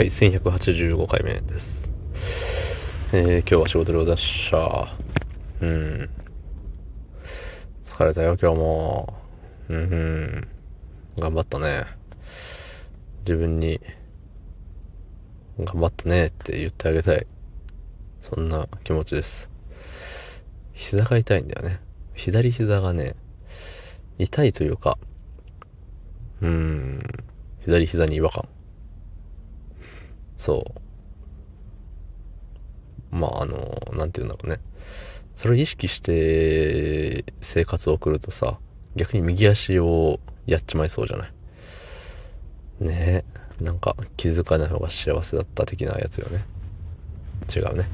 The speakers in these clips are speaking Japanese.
はい、1185回目です。えー、今日は仕事でございました。うん。疲れたよ、今日も。うん、うん。頑張ったね。自分に、頑張ったねって言ってあげたい。そんな気持ちです。膝が痛いんだよね。左膝がね、痛いというか、うん、左膝に違和感。そう。まあ、あの、なんて言うんだろうね。それを意識して生活を送るとさ、逆に右足をやっちまいそうじゃない？ねえ。なんか気づかない方が幸せだった的なやつよね。違うね。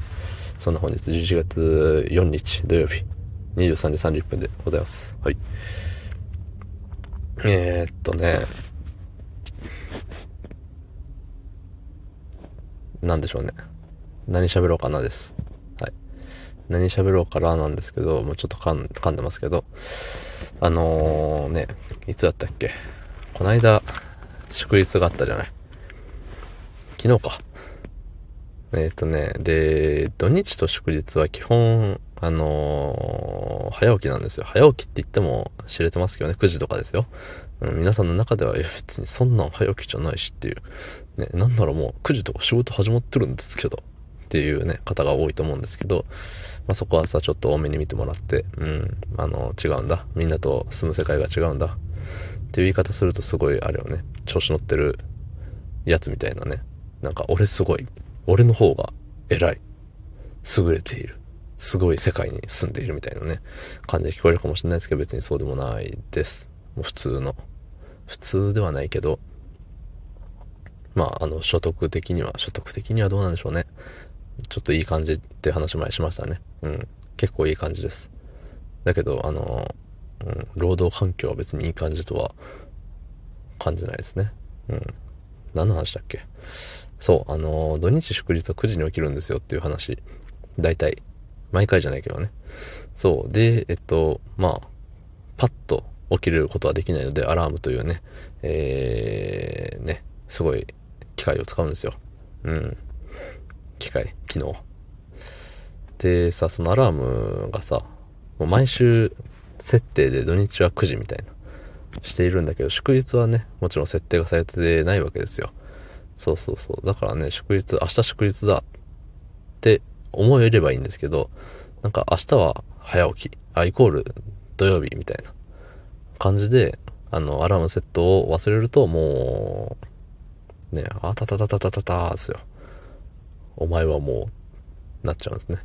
そんな本日11月4日土曜日23時30分でございます。はい。えー、っとね、何でしょうね。何喋ろうかなです。はい。何喋ろうかななんですけど、もうちょっと噛ん噛んでますけど、あのー、ね、いつだったっけ？こないだ、祝日があったじゃない。昨日か。えっ、とね、で、土日と祝日は基本、あのー早起きなんですよ。早起きって言っても知れてますけどね、9時とかですよ。うん、皆さんの中では、え別にそんなん早起きじゃないしっていう。ね、なんならもう9時とか仕事始まってるんですけど、っていうね、方が多いと思うんですけど、まあ、そこはさ、ちょっと多めに見てもらって、うん、あの、違うんだ。みんなと住む世界が違うんだ。っていう言い方するとすごい、あれよね、調子乗ってるやつみたいなね。なんか、俺すごい。俺の方が偉い。優れている。すごい世界に住んでいるみたいなね、感じで聞こえるかもしれないですけど、別にそうでもないです。もう普通の。普通ではないけど、まあ、あの、所得的には、所得的にはどうなんでしょうね。ちょっといい感じって話前しましたね。うん。結構いい感じです。だけど、あの、うん、労働環境は別にいい感じとは感じないですね。うん。何の話だっけ？そう、あの、土日祝日は9時に起きるんですよっていう話。大体。毎回じゃないけどね。そう。で、えっと、まあ、パッと起きることはできないので、アラームというね、えー、ね、すごい機械を使うんですよ。うん。機械、機能。でさ、そのアラームがさ、もう毎週設定で土日は9時みたいな、しているんだけど、祝日はね、もちろん設定がされてないわけですよ。そうそうそう。だからね、祝日、明日祝日だって思えればいいんですけど、なんか明日は早起き、あ、イコール土曜日みたいな感じで、あの、アラームセットを忘れるともう、ね、あたたたたたたたですよ。お前はもう、なっちゃうんですね。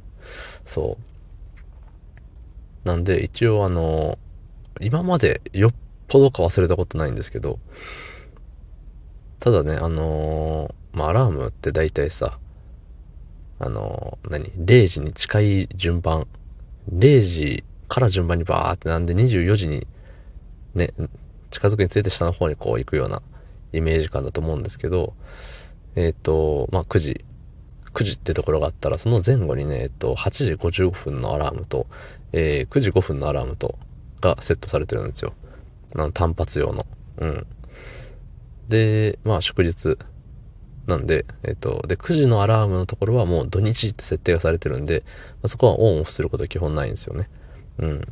そう。なんで、一応あの、今までよっぽどか忘れたことないんですけど、ただね、あのまあ、アラームって大体さ、あの何 ?0 時に近い順番、0時から順番にバーってなんで24時にね、近づくにつれて下の方にこう行くようなイメージ感だと思うんですけど、えっ、と、まあ、9時、9時ってところがあったら、その前後にね、えっと、8時55分のアラームと、えー9時5分のアラームと、がセットされてるんですよ。あの、単発用の。うん。で、まあ、祝日なんで、えっと、で、9時のアラームのところはもう土日って設定がされてるんで、まあそこはオンオフすることは基本ないんですよね。うん。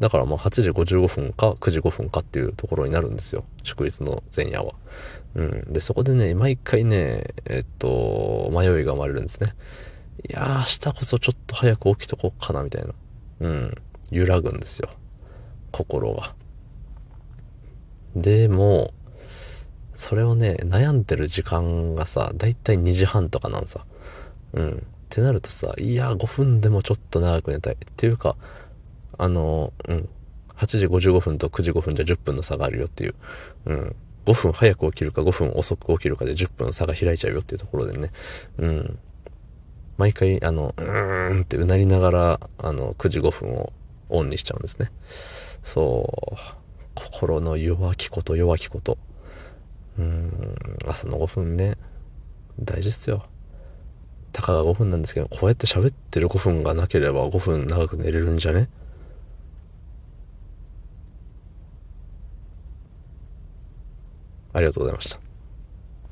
だからもう8時55分か9時5分かっていうところになるんですよ。祝日の前夜は。うん。で、そこでね、毎回ね、えっと、迷いが生まれるんですね。いやー、明日こそちょっと早く起きとこうかな、みたいな。うん。揺らぐんですよ。心が。でも、それをね、悩んでる時間がさ、だいたい2時半とかなんさ。うん。ってなるとさ、いや、5分でもちょっと長く寝たい。っていうか、あの、うん。8時55分と9時5分じゃ10分の差があるよっていう。うん。5分早く起きるか5分遅く起きるかで10分の差が開いちゃうよっていうところでね。うん。毎回、あの、うーんってうなりながら、あの、9時5分をオンにしちゃうんですね。そう。心の弱きこと弱きこと。うん。朝の5分ね、大事っすよ。たかが5分なんですけど、こうやって喋ってる5分がなければ5分長く寝れるんじゃね？ありがとうございました。